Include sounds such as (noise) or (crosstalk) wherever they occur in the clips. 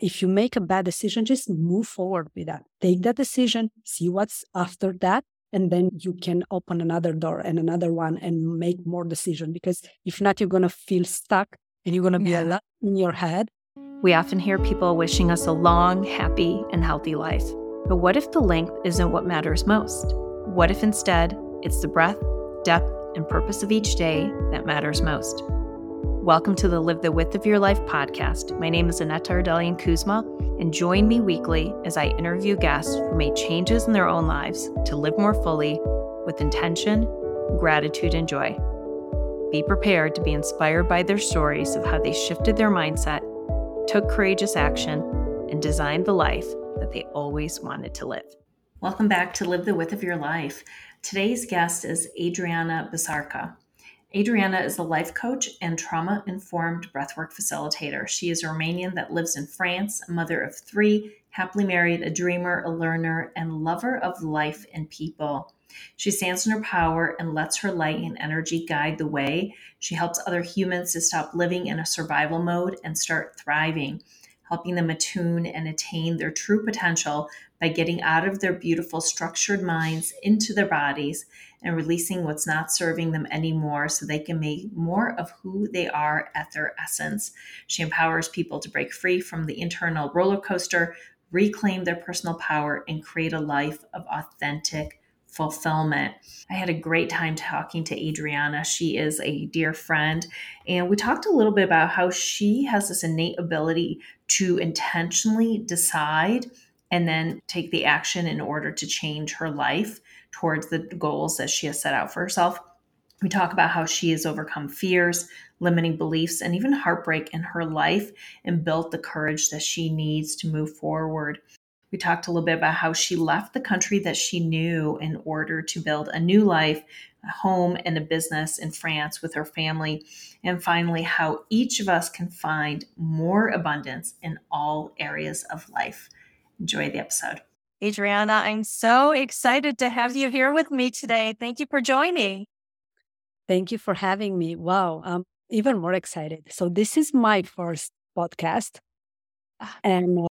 if you make a bad decision, just move forward with that. Take that decision, see what's after that, and then you can open another door and another one and make more decision. Because if not, you're gonna feel stuck and you're gonna be yeah. a lot in your head. We often hear people wishing us a long, happy, and healthy life. But what if the length isn't what matters most? What if instead it's the breadth, depth, and purpose of each day that matters most? Welcome to the Live the Width of Your Life podcast. My name is Annette Ardelian Kuzma, and join me weekly as I interview guests who made changes in their own lives to live more fully with intention, gratitude, and joy. Be prepared to be inspired by their stories of how they shifted their mindset, took courageous action, and designed the life that they always wanted to live. Welcome back to Live the Width of Your Life. Today's guest is Adriana Bisorca. Adriana is a life coach and trauma informed breathwork facilitator. She is a Romanian that lives in France, a mother of three, happily married, a dreamer, a learner, and lover of life and people. She stands in her power and lets her light and energy guide the way. She helps other humans to stop living in a survival mode and start thriving, helping them attune and attain their true potential by getting out of their beautiful structured minds into their bodies and releasing what's not serving them anymore so they can make more of who they are at their essence. She empowers people to break free from the internal roller coaster, reclaim their personal power, and create a life of authentic fulfillment. I had a great time talking to Adriana. She is a dear friend. And we talked a little bit about how she has this innate ability to intentionally decide and then take the action in order to change her life towards the goals that she has set out for herself. We talk about how she has overcome fears, limiting beliefs, and even heartbreak in her life and built the courage that she needs to move forward. We talked a little bit about how she left the country that she knew in order to build a new life, a home, and a business in France with her family. And finally, how each of us can find more abundance in all areas of life. Enjoy the episode. Adriana, I'm so excited to have you here with me today. Thank you for joining. Thank you for having me. Wow, I'm even more excited. So, this is my first podcast. Ah. And uh,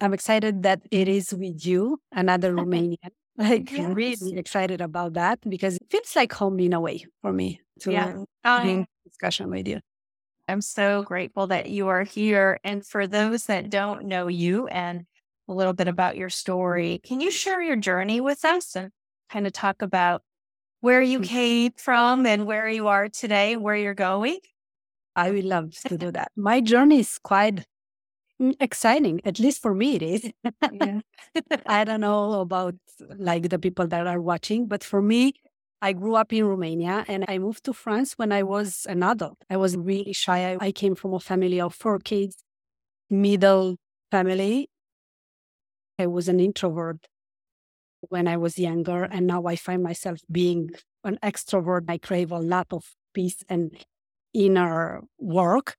I'm excited that it is with you, another (laughs) Romanian. Like, yes. really excited about that because it feels like home in a way for me to yeah. in discussion with you. I'm so grateful that you are here. And for those that don't know you and a little bit about your story. Can you share your journey with us and kind of talk about where you mm. came from and where you are today, where you're going? I would love to do that. My journey is quite mm, exciting, at least for me it is. (laughs) I don't know about like the people that are watching, but for me, I grew up in Romania and I moved to France when I was an adult. I was really shy. I came from a family of four kids, middle family, I was an introvert when I was younger, and now I find myself being an extrovert. I crave a lot of peace and inner work.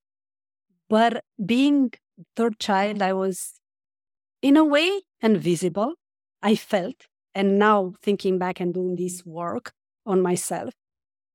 But being third child, I was in a way invisible. I felt, and now thinking back and doing this work on myself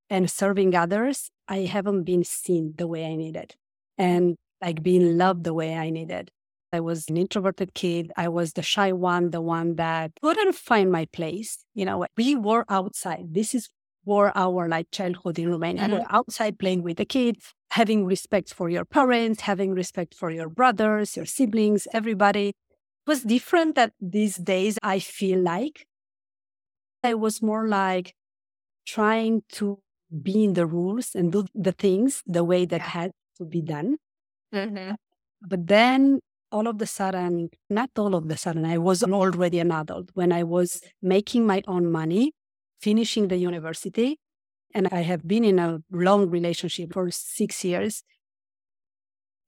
and serving others, I haven't been seen the way I needed and like being loved the way I needed. I was an introverted kid. I was the shy one, the one that couldn't find my place. You know, we were outside. This is for our like childhood in Romania. Mm-hmm. We're outside playing with the kids, having respect for your parents, having respect for your brothers, your siblings, everybody. It was different that these days I feel like I was more like trying to be in the rules and do the things the way that had to be done. Mm-hmm. But then all of the sudden, not all of the sudden, I was already an adult when I was making my own money, finishing the university, and I have been in a long relationship for six years.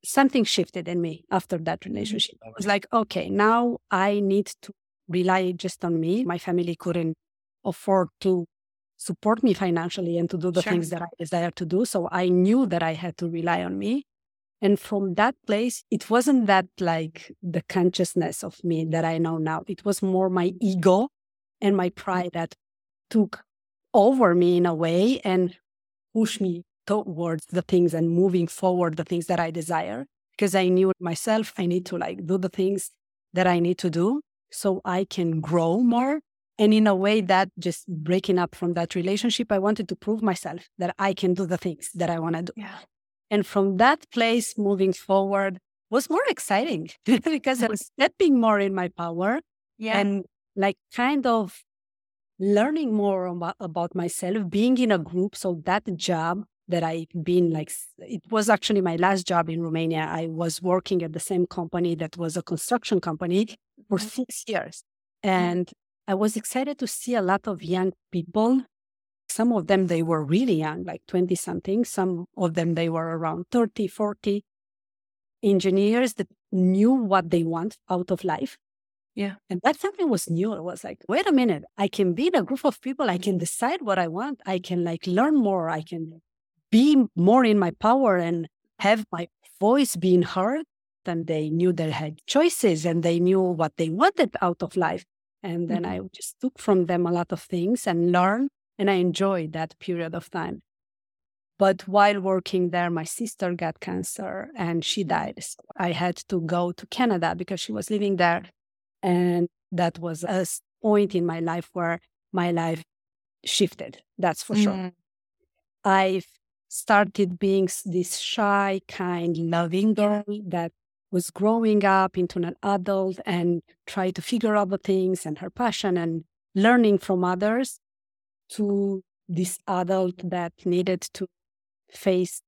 Something shifted in me after that mm-hmm. relationship. I was like, okay, now I need to rely just on me. My family couldn't afford to support me financially and to do the sure. things that I desire to do. So I knew that I had to rely on me. And from that place, it wasn't that like the consciousness of me that I know now. It was more my ego and my pride that took over me in a way and pushed me towards the things and moving forward the things that I desire. because I knew myself, I need to like do the things that I need to do so I can grow more. And in a way that just breaking up from that relationship, I wanted to prove myself that I can do the things that I want to do. Yeah. And from that place moving forward was more exciting (laughs) because I was (laughs) stepping more in my power Yeah. and like kind of learning more about, about myself, being in a group. So that job that I've been like, it was actually my last job in Romania. I was working at the same company that was a construction company for Mhm. six years. And I was excited to see a lot of young people. Some of them, they were really young, like 20 something. Some of them, they were around 30, 40 engineers that knew what they want out of life. Yeah. And that something was new. It was like, wait a minute, I can be in a group of people. I can decide what I want. I can like learn more. I can be more in my power and have my voice being heard. And they knew they had choices and they knew what they wanted out of life. And then mm-hmm. I just took from them a lot of things and learned. And I enjoyed that period of time. But while working there, my sister got cancer and she died. So I had to go to Canada because she was living there. And that was a point in my life where my life shifted. That's for sure. Mm. I started being this shy, kind, loving girl that was growing up into an adult and try to figure out the things and her passion and learning from others to this adult that needed to face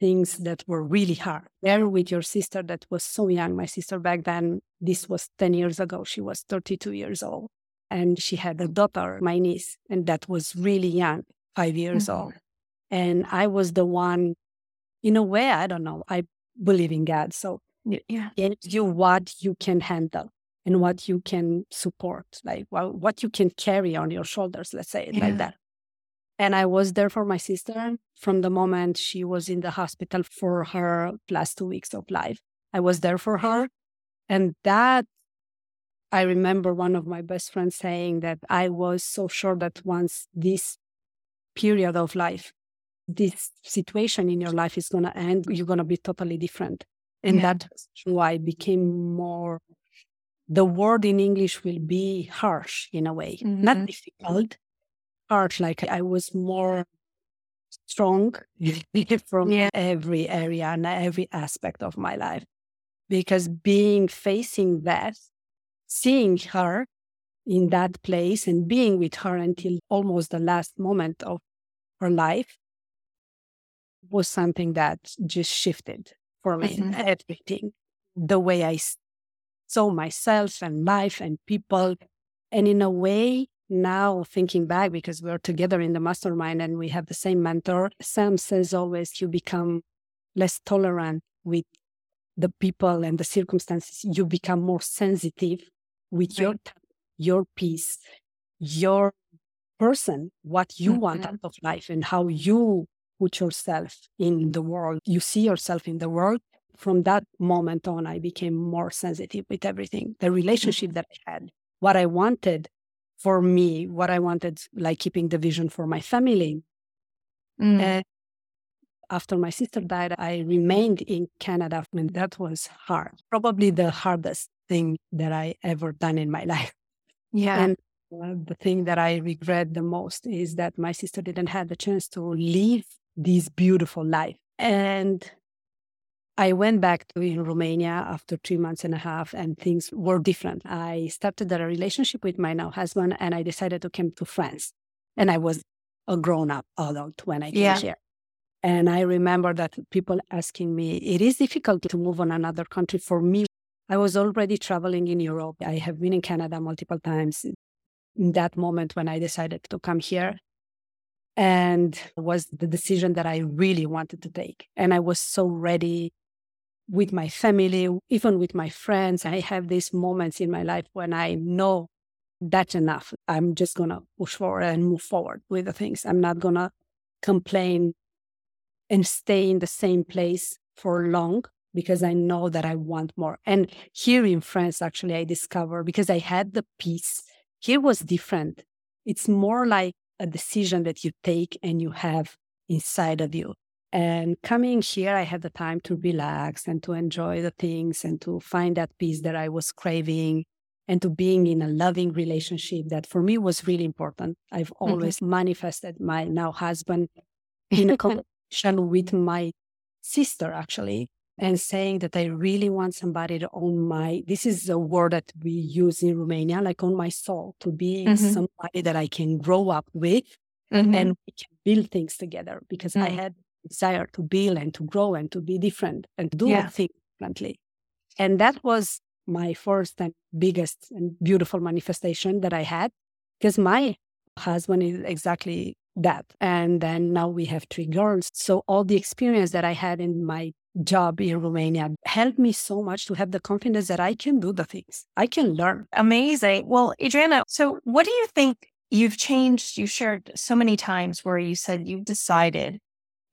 things that were really hard. There with your sister that was so young. My sister back then, this was 10 years ago. She was 32 years old. And she had a daughter, my niece, and that was really young, five years Mhm. old. And I was the one, in a way, I don't know, I believe in God. So Yeah. you what you can handle and what you can support, like what, what you can carry on your shoulders, let's say it Yeah. like that. And I was there for my sister from the moment she was in the hospital for her last two weeks of life. I was there for her. And that, I remember one of my best friends saying that I was so sure that once this period of life, this situation in your life is going to end, you're going to be totally different. And Yeah. that's why I became more, the word in English will be harsh in a way, not Mhm. difficult, harsh. Like I was more strong (laughs) from Yeah. every area and every aspect of my life. Because being facing that, seeing her in that place and being with her until almost the last moment of her life was something that just shifted for me Mhm. (laughs) everything the way i s- saw myself and life and people and in a way now thinking back because we're together in the mastermind and we have the same mentor sam says always you become less tolerant with the people and the circumstances you become more sensitive with your Right. time, your peace your person what you want Mhm. out of life and how you put yourself in the world you see yourself in the world from that moment on i became more sensitive with everything the relationship that i had what i wanted for me what i wanted like keeping the vision for my family Mm. and after my sister died i remained in canada and that was hard probably the hardest thing that i ever done in my (laughs) life yeah. and uh, the thing that I regret the most is that my sister didn't have the chance to live this beautiful life. And I went back to in Romania after three months and a half, and things were different. I started a relationship with my now husband, and I decided to come to France. And I was a grown up adult when I came Yeah. here. And I remember that people asking me, it is difficult to move on another country. For me, I was already traveling in Europe. I have been in Canada multiple times in that moment when I decided to come here. And was the decision that I really wanted to take. And I was so ready with my family, even with my friends. I have these moments in my life when I know that's enough. I'm just going to push forward and move forward with the things. I'm not going to complain and stay in the same place for long because I know that I want more. And here in France, actually, I discovered because I had the peace, here was different. It's more like a decision that you take and you have inside of you. And coming here, I had the time to relax and to enjoy the things and to find that peace that I was craving and to being in a loving relationship that for me was really important. I've mm-hmm. always mm-hmm. manifested my now husband in a (laughs) conversation with my sister, actually, and saying that I really want somebody to own my, this is a word that we use in Romania, like on my soul, to be mm-hmm. somebody that I can grow up with mm-hmm. and we can build things together because. I mm. had desire to build and to grow and to be different and do yeah. things differently. And that was my first and biggest and beautiful manifestation that I had because my husband is exactly that. And then now we have three girls. So all the experience that I had in my job in Romania helped me so much to have the confidence that I can do the things. I can learn. Amazing. Well, Adriana, so what do you think you've changed? You shared so many times where you said you've decided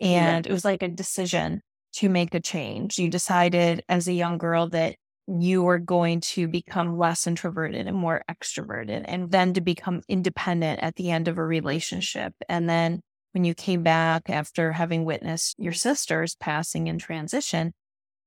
and yeah. it was like a decision to make a change. You decided as a young girl that you were going to become less introverted and more extroverted, and then to become independent at the end of a relationship. And then when you came back after having witnessed your sister's passing and transition,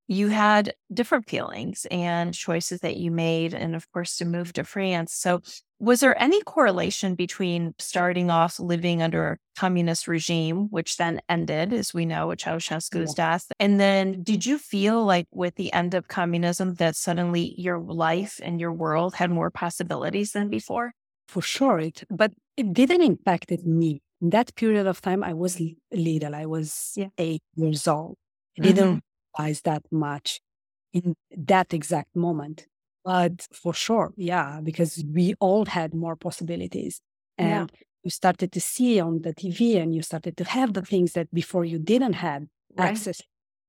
you had different feelings and choices that you made, and of course, to move to France. So, was there any correlation between starting off living under a communist regime, which then ended, as we know, with Ceausescu's yeah. death? And then, did you feel like with the end of communism that suddenly your life and your world had more possibilities than before? For sure, it, but it didn't impact me. In that period of time, I was little. I was yeah. eight years old. I didn't mm-hmm that much in that exact moment. But for sure, yeah, because we all had more possibilities. And yeah. you started to see on the TV and you started to have the things that before you didn't have right. access.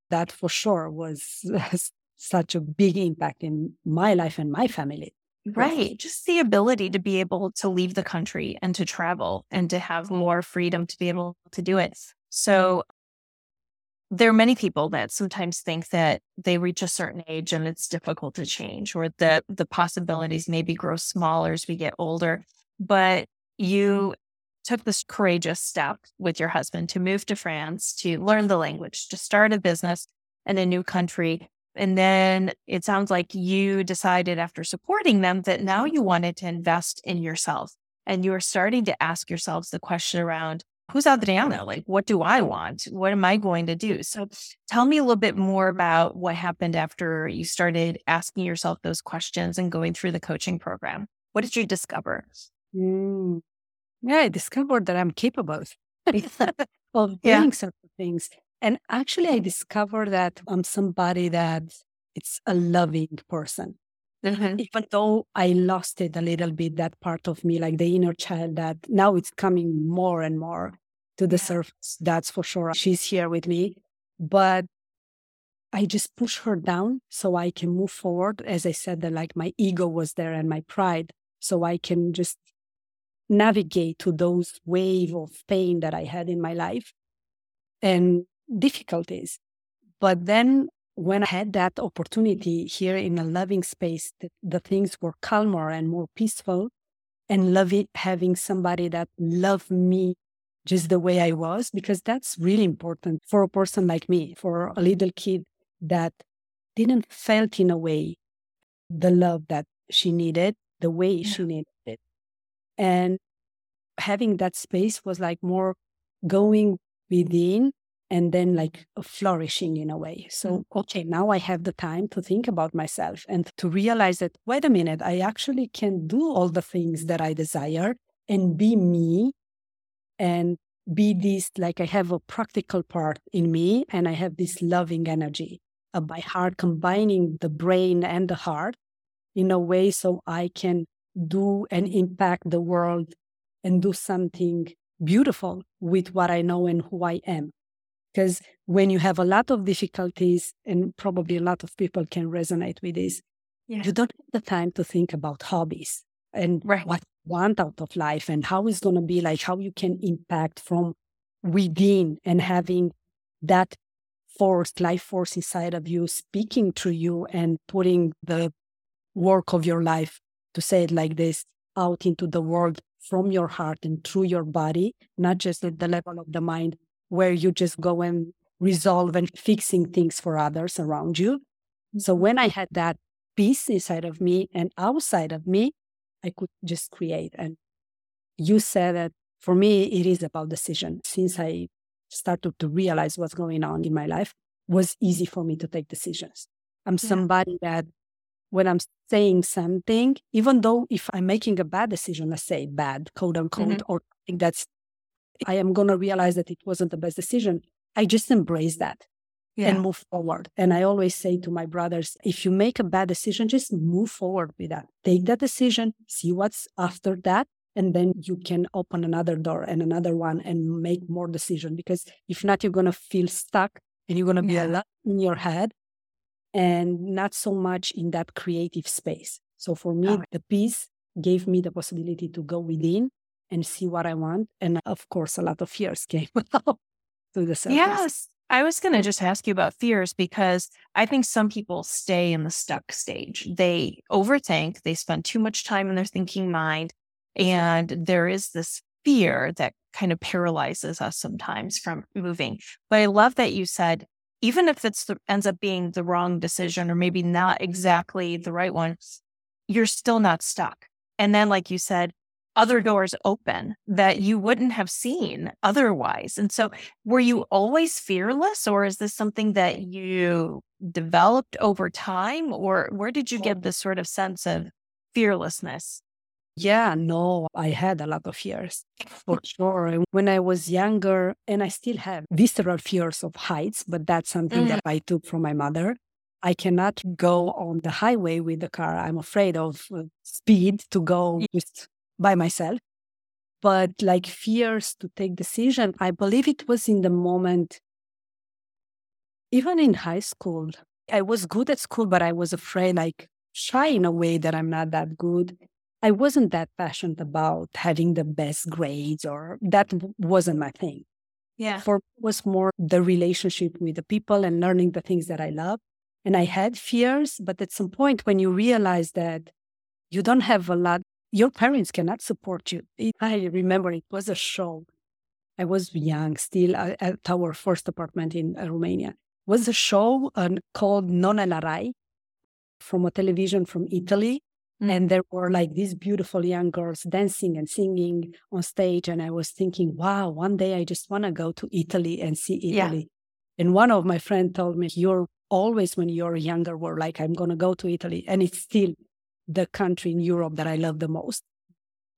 That for sure was (laughs) such a big impact in my life and my family. Right. Just the ability to be able to leave the country and to travel and to have mm. more freedom to be able to do it. Mm. So there are many people that sometimes think that they reach a certain age and it's difficult to change or that the possibilities maybe grow smaller as we get older. But you took this courageous step with your husband to move to France, to learn the language, to start a business in a new country. And then it sounds like you decided after supporting them that now you wanted to invest in yourself. And you are starting to ask yourselves the question around who's Adriana? Like, what do I want? What am I going to do? So tell me a little bit more about what happened after you started asking yourself those questions and going through the coaching program. What did you discover? Mm. Yeah, I discovered that I'm capable of (laughs) (laughs) yeah. doing certain things. And actually, I discovered that I'm somebody that it's a loving person. Mm-hmm. Even though I lost it a little bit, that part of me, like the inner child, that now it's coming more and more to the surface. That's for sure. She's here with me. But I just push her down so I can move forward. As I said, that like my ego was there and my pride. So I can just navigate to those wave of pain that I had in my life and difficulties. But then when I had that opportunity here in a loving space, the, the things were calmer and more peaceful, and loving having somebody that loved me just the way I was, because that's really important for a person like me, for a little kid that didn't felt in a way the love that she needed, the way yeah. she needed it. And having that space was like more going within and then like flourishing in a way. So, mm. okay, now I have the time to think about myself and to realize that, wait a minute, I actually can do all the things that I desire and be me and be this like I have a practical part in me and I have this loving energy of my heart, combining the brain and the heart in a way so I can do and impact the world and do something beautiful with what I know and who I am. Because when you have a lot of difficulties, and probably a lot of people can resonate with this, yeah. you don't have the time to think about hobbies and right. what you want out of life and how it's going to be like, how you can impact from within and having that force, life force inside of you speaking to you and putting the work of your life, to say it like this, out into the world from your heart and through your body, not just at the level of the mind, where you just go and resolve and fixing things for others around you. So Mm-hmm. when I had that peace inside of me and outside of me, I could just create. And you said that for me, it is about decision. Since I started to realize what's going on in my life, was easy for me to take decisions. I'm Yeah. somebody that when I'm saying something, even though if I'm making a bad decision, let's say bad, quote unquote, Mm-hmm. or something that's I am gonna realize that it wasn't the best decision. I just embrace that Yeah. and move forward. And I always say to my brothers, if you make a bad decision, just move forward with that. Take that decision, see what's after that, and then you can open another door and another one and make more decision. Because if not, you're gonna feel stuck and you're gonna be Yeah. a lot in your head and not so much in that creative space. So for me, Oh. the peace gave me the possibility to go within and see what I want. And of course, a lot of fears (laughs) came out to the surface. Yes. I was going to mm. just ask you about fears because I think some people stay in the stuck stage. They overthink, they spend too much time in their thinking mind, and there is this fear that kind of paralyzes us sometimes from moving. But I love that you said, even if it's the, ends up being the wrong decision or maybe not exactly the right one, you're still not stuck. And then, like you said, other doors open that you wouldn't have seen otherwise. And so, were you always fearless, or is this something that you developed over time, or where did you get this sort of sense of fearlessness? Yeah, no, I had a lot of fears for sure. When I was younger, and I still have visceral fears of heights, but that's something that I took from my mother. I cannot go on the highway with the car. I'm afraid of uh, speed to go just by myself. But like fears to take decision, I believe it was in the moment, even in high school. I was good at school, but I was afraid, like shy in a way that I'm not that good. I wasn't that passionate about having the best grades, or that wasn't my thing. Yeah. For me, was more the relationship with the people and learning the things that I love. And I had fears, but at some point when you realize that you don't have a lot, your parents cannot support you. It- I remember it was a show. I was young still at our first apartment in uh, Romania. It was a show uh, called Non è la Rai from a television from Italy. Mm. And there were like these beautiful young girls dancing and singing on stage. And I was thinking, wow, one day I just want to go to Italy and see Yeah. Italy. And one of my friends told me, You're always, when you're younger, were like, I'm going to go to Italy. And it's still the country in Europe that I love the most.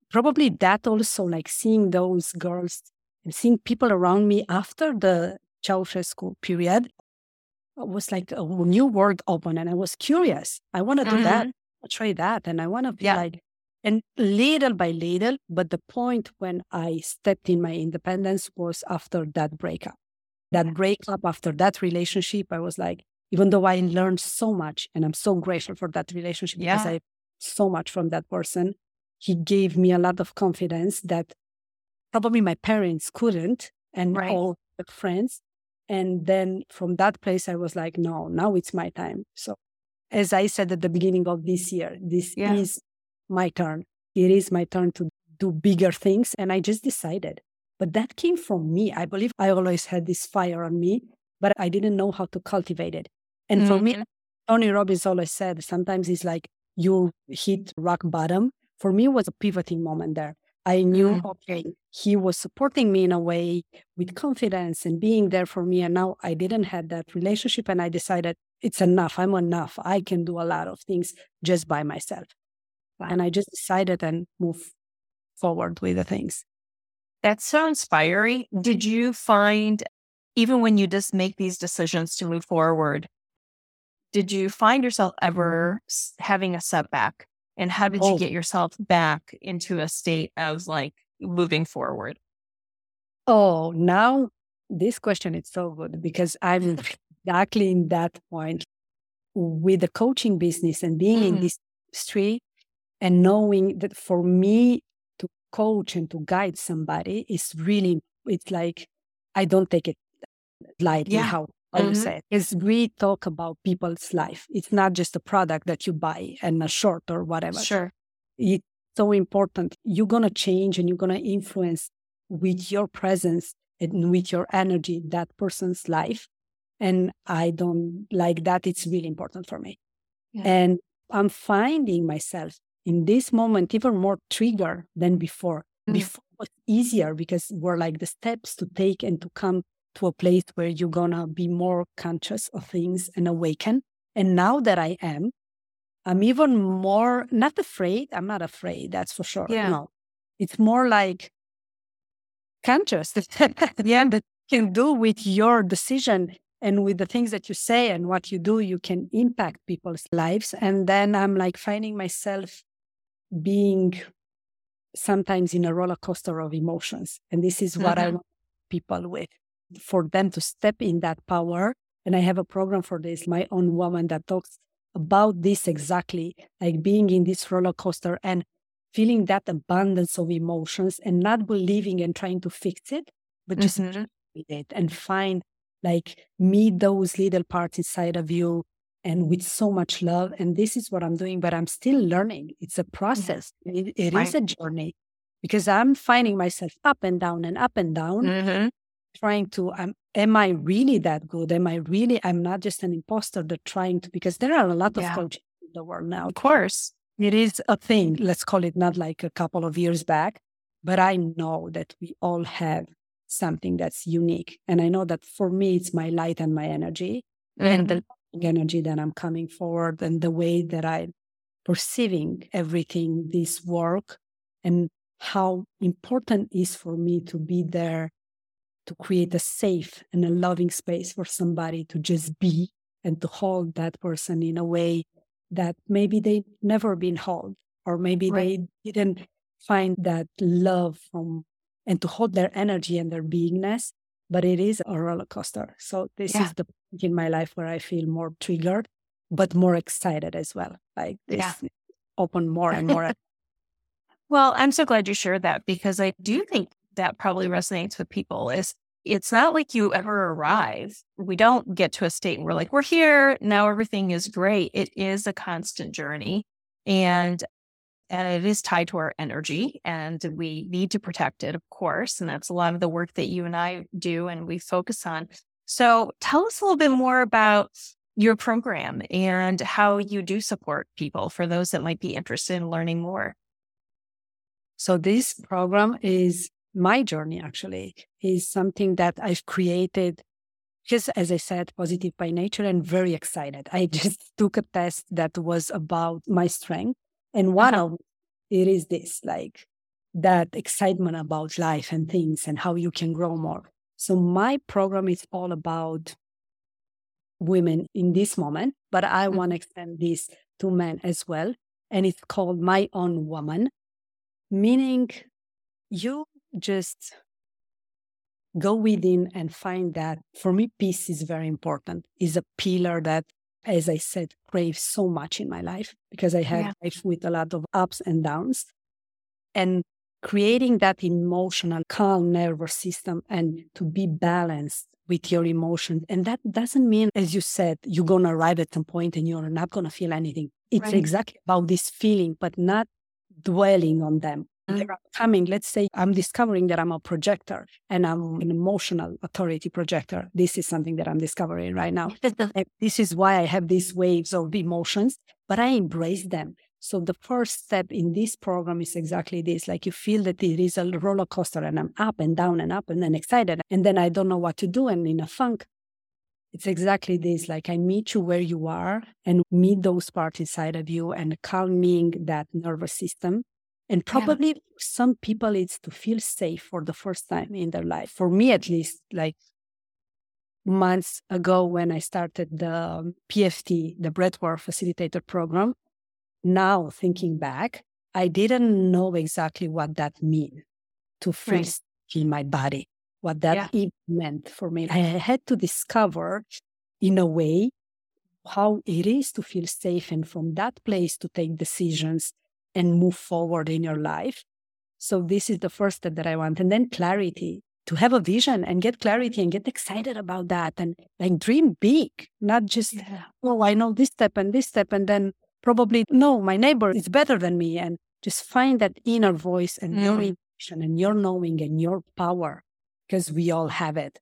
Probably that also, like seeing those girls and seeing people around me after the Ceausescu period uh, was like a new world open. And I was curious. I want to do that, mm-hmm. try that. And I want to be Yeah. like, and little by little, but the point when I stepped in my independence was after that breakup. That breakup, after that relationship, I was like, even though I learned so much, and I'm so grateful for that relationship because I so much from that person, he gave me a lot of confidence that probably my parents couldn't, and Right. all the friends. And then from that place, I was like, no, now it's my time. So, as I said at the beginning of this year, this Yeah. is my turn. It is my turn to do bigger things. And I just decided. But that came from me. I believe I always had this fire on me, but I didn't know how to cultivate it. And for me, Mhm. Tony Robbins always said sometimes it's like you hit rock bottom. For me, was a pivoting moment there. I knew, Mm. okay, he was supporting me in a way with confidence and being there for me. And now I didn't have that relationship. And I decided it's enough. I'm enough. I can do a lot of things just by myself. And I just decided and move forward with the things. That's so inspiring. Did you find, even when you just make these decisions to move forward, did you find yourself ever having a setback? And how did you Oh. get yourself back into a state of like moving forward? Oh, now this question is so good because I'm exactly in that point with the coaching business and being in Mhm. this industry and knowing that for me to coach and to guide somebody is really, it's like, I don't take it lightly Yeah. how, Mhm. say it. Because we talk about people's life. It's not just a product that you buy and a shirt or whatever Sure. it's so important. You're going to change and you're going to influence with your presence and with your energy that person's life. And I don't like that. It's really important for me. Yeah. And I'm finding myself in this moment even more triggered than before. Mm-hmm. Before was easier because we're like the steps to take and to come to a place where you're gonna be more conscious of things and awaken. And now that I am, I'm even more not afraid. I'm not afraid, that's for sure. Yeah. No. It's more like conscious. (laughs) yeah, that you can do with your decision and with the things that you say and what you do, you can impact people's lives. And then I'm like finding myself being sometimes in a roller coaster of emotions. And this is what mm-hmm. I want people with for them to step in that power. And I have a program for this, my own woman that talks about this exactly, like being in this roller coaster and feeling that abundance of emotions and not believing and trying to fix it, but just mm-hmm. with it and find like meet those little parts inside of you and with so much love. And this is what I'm doing, but I'm still learning. It's a mm-hmm. process. It, it right. is a journey because I'm finding myself up and down and up and down, mm-hmm. Trying to, um, am I really that good? Am I really, I'm not just an imposter that trying to, because there are a lot of coaches in the world now. Of course. It is a thing. Let's call it not like a couple of years back, but I know that we all have something that's unique. And I know that for me, it's my light and my energy mm-hmm. and the energy that I'm coming forward and the way that I'm perceiving everything, this work, and how important is for me to be there to create a safe and a loving space for somebody to just be and to hold that person in a way that maybe they never been held or maybe right. they didn't find that love from and to hold their energy and their beingness. But it is a roller coaster. So this yeah. is the point in my life where I feel more triggered, but more excited as well. Like this yeah. open more and more. (laughs) well, I'm so glad you shared that because I do think that probably resonates with people is it's not like you ever arrive. We don't get to a state where like, we're here, now everything is great. It is a constant journey. And and it is tied to our energy and we need to protect it of course and that's a lot of the work that you and i do and we focus on so tell us a little bit more about your program and how you do support people for those that might be interested in learning more so this program is my journey actually is something that i've created just as i said positive by nature and very excited i (laughs) just took a test that was about my strength and one uh-huh. of it is this like that excitement about life and things and how you can grow more. So my program is all about women in this moment, but I mm-hmm. want to extend this to men as well. And it's called My Own Woman, meaning you just go within and find that for me, peace is very important, is a pillar that as I said, crave so much in my life because I had yeah. life with a lot of ups and downs. And creating that emotional calm nervous system and to be balanced with your emotions. And that doesn't mean, as you said, you're going to arrive at some point and you're not going to feel anything. It's right. exactly about this feeling, but not dwelling on them. Mm-hmm. They're coming. Let's say I'm discovering that I'm a projector and I'm an emotional authority projector. This is something that I'm discovering right now. (laughs) this is why I have these waves of emotions, but I embrace them. So the first step in this program is exactly this. Like you feel that it is a roller coaster and I'm up and down and up and then excited. And then I don't know what to do. And in a funk, it's exactly this. Like I meet you where you are and meet those parts inside of you and calming that nervous system and probably yeah. some people it's to feel safe for the first time in their life. For me, at least, like months ago when I started the PFT, the Breathwork Facilitator Program, now thinking mm-hmm. back, I didn't know exactly what that meant to feel right. in my body, what that yeah. meant for me. I had to discover in a way how it is to feel safe and from that place to take decisions and move forward in your life. So this is the first step that I want. And then clarity to have a vision and get clarity and get excited about that and like dream big, not just, yeah. oh, I know this step and this step. And then probably, no, my neighbor is better than me. And just find that inner voice and mm. your intuition and your knowing and your power because we all have it.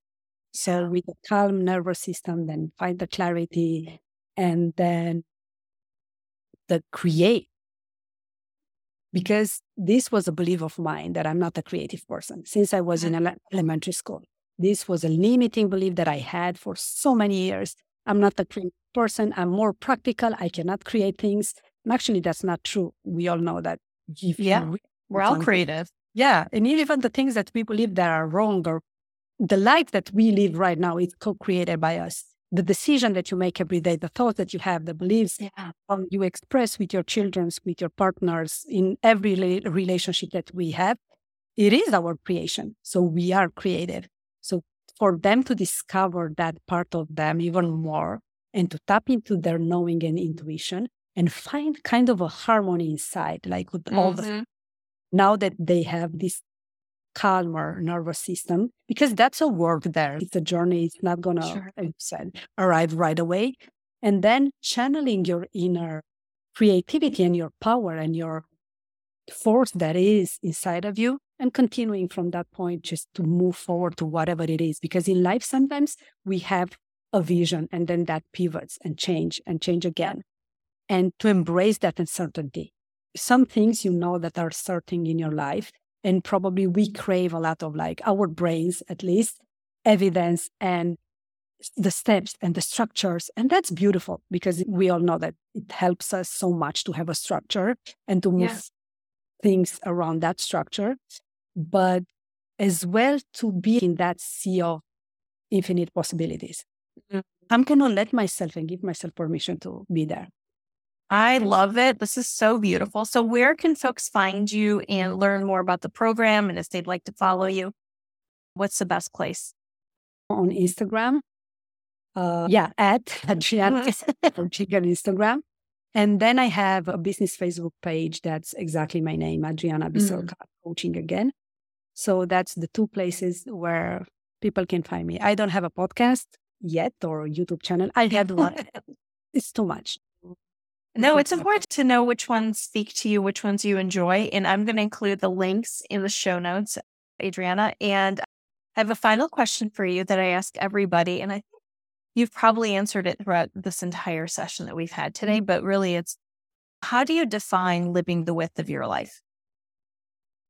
So with a calm nervous system, then find the clarity and then the create. Because this was a belief of mine that I'm not a creative person since I was in Mm-hmm. ele- elementary school. This was a limiting belief that I had for so many years. I'm not a creative person. I'm more practical. I cannot create things. And actually, that's not true. We all know that. Yeah. We're all creative. Yeah. And even the things that we believe that are wrong or the life that we live right now is co-created by us. The decision that you make every day, the thoughts that you have, the beliefs Yeah. you express with your children, with your partners, in every relationship that we have, it is our creation. So we are creative. So for them to discover that part of them even more and to tap into their knowing and intuition and find kind of a harmony inside, like with all the Mhm. now that they have this calmer nervous system, because that's a work there. It's a journey. It's not going to, Sure. said, arrive right away. And then channeling your inner creativity and your power and your force that is inside of you and continuing from that point just to move forward to whatever it is. Because in life, sometimes we have a vision and then that pivots and change and change again. And to embrace that uncertainty. Some things you know that are certain in your life, and probably we crave a lot of like our brains, at least, evidence and the steps and the structures. And that's beautiful because we all know that it helps us so much to have a structure and to move Yeah. things around that structure, but as well to be in that sea of infinite possibilities. Mhm. I'm going to let myself and give myself permission to be there. I love it. This is so beautiful. So, where can folks find you and learn more about the program? And if they'd like to follow you, what's the best place? On Instagram, uh, yeah, at Adriana Orchiga on Instagram. And then I have a business Facebook page that's exactly my name, Adriana Bisorca Coaching again. So that's the two places where people can find me. I don't have a podcast yet or a YouTube channel. I had one. (laughs) it's too much. No, it's important to know which ones speak to you, which ones you enjoy. And I'm going to include the links in the show notes, Adriana. And I have a final question for you that I ask everybody. And I think you've probably answered it throughout this entire session that we've had today, but really it's how do you define living the width of your life?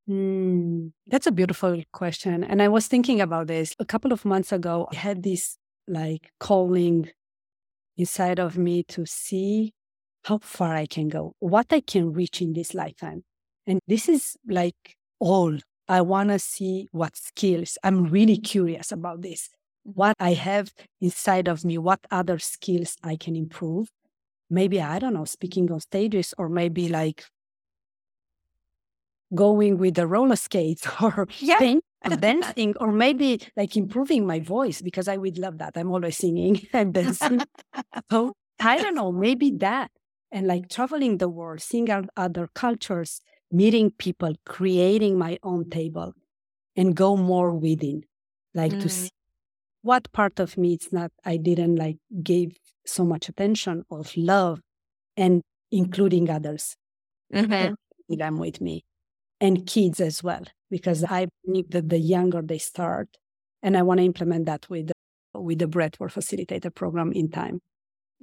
Hmm, that's a beautiful question. And I was thinking about this a couple of months ago. I had this like calling inside of me to see how far I can go, what I can reach in this lifetime. And this is like all. I want to see what skills. I'm really curious about this. What I have inside of me, what other skills I can improve. Maybe, I don't know, speaking on stages, or maybe like going with the roller skates (laughs) or Yeah. thing, or dancing, or maybe like improving my voice because I would love that. I'm always singing (laughs) and dancing. (laughs) so I don't know, maybe that. And like traveling the world, seeing other cultures, meeting people, creating my own table and go more within, like to Mm. see what part of me it's not, I didn't like give so much attention of love and including others Mhm. with them with me and kids as well because i believe that the younger they start and i want to implement that with with the breathwork facilitator program in time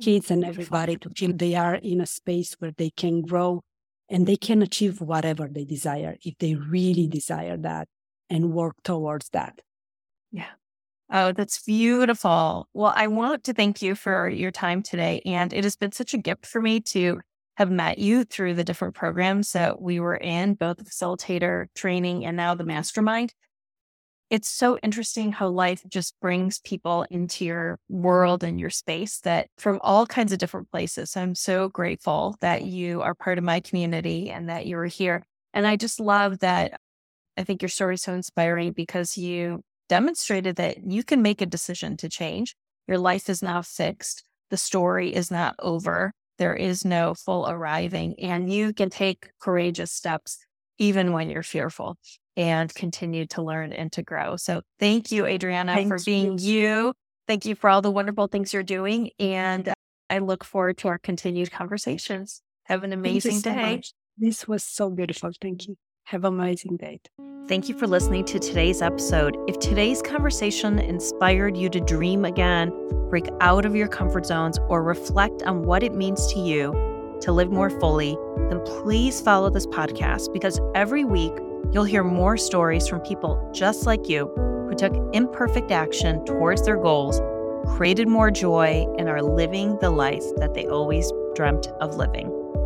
Mm-hmm. kids and everybody to feel they are in a space where they can grow and they can achieve whatever they desire if they really desire that and work towards that Yeah. Oh, that's beautiful. Well, I want to thank you for your time today. And it has been such a gift for me to have met you through the different programs that we were in, both the facilitator training and now the mastermind. It's so interesting how life just brings people into your world and your space that from all kinds of different places. I'm so grateful that you are part of my community and that you're here. And I just love that. I think your story is so inspiring because you demonstrated that you can make a decision to change. Your life is now fixed. The story is not over. There is no full arriving, and you can take courageous steps even when you're fearful and continue to learn and to grow. So, thank you, Adriana, Thank for being you. Thank you for all the wonderful things you're doing. And uh, I look forward to our continued conversations. Have an amazing day. this was so beautiful thank you Have an amazing day. Thank you for listening to today's episode. If today's conversation inspired you to dream again, break out of your comfort zones, or reflect on what it means to you to live more fully, then please follow this podcast because every week you'll hear more stories from people just like you who took imperfect action towards their goals, created more joy, and are living the life that they always dreamt of living.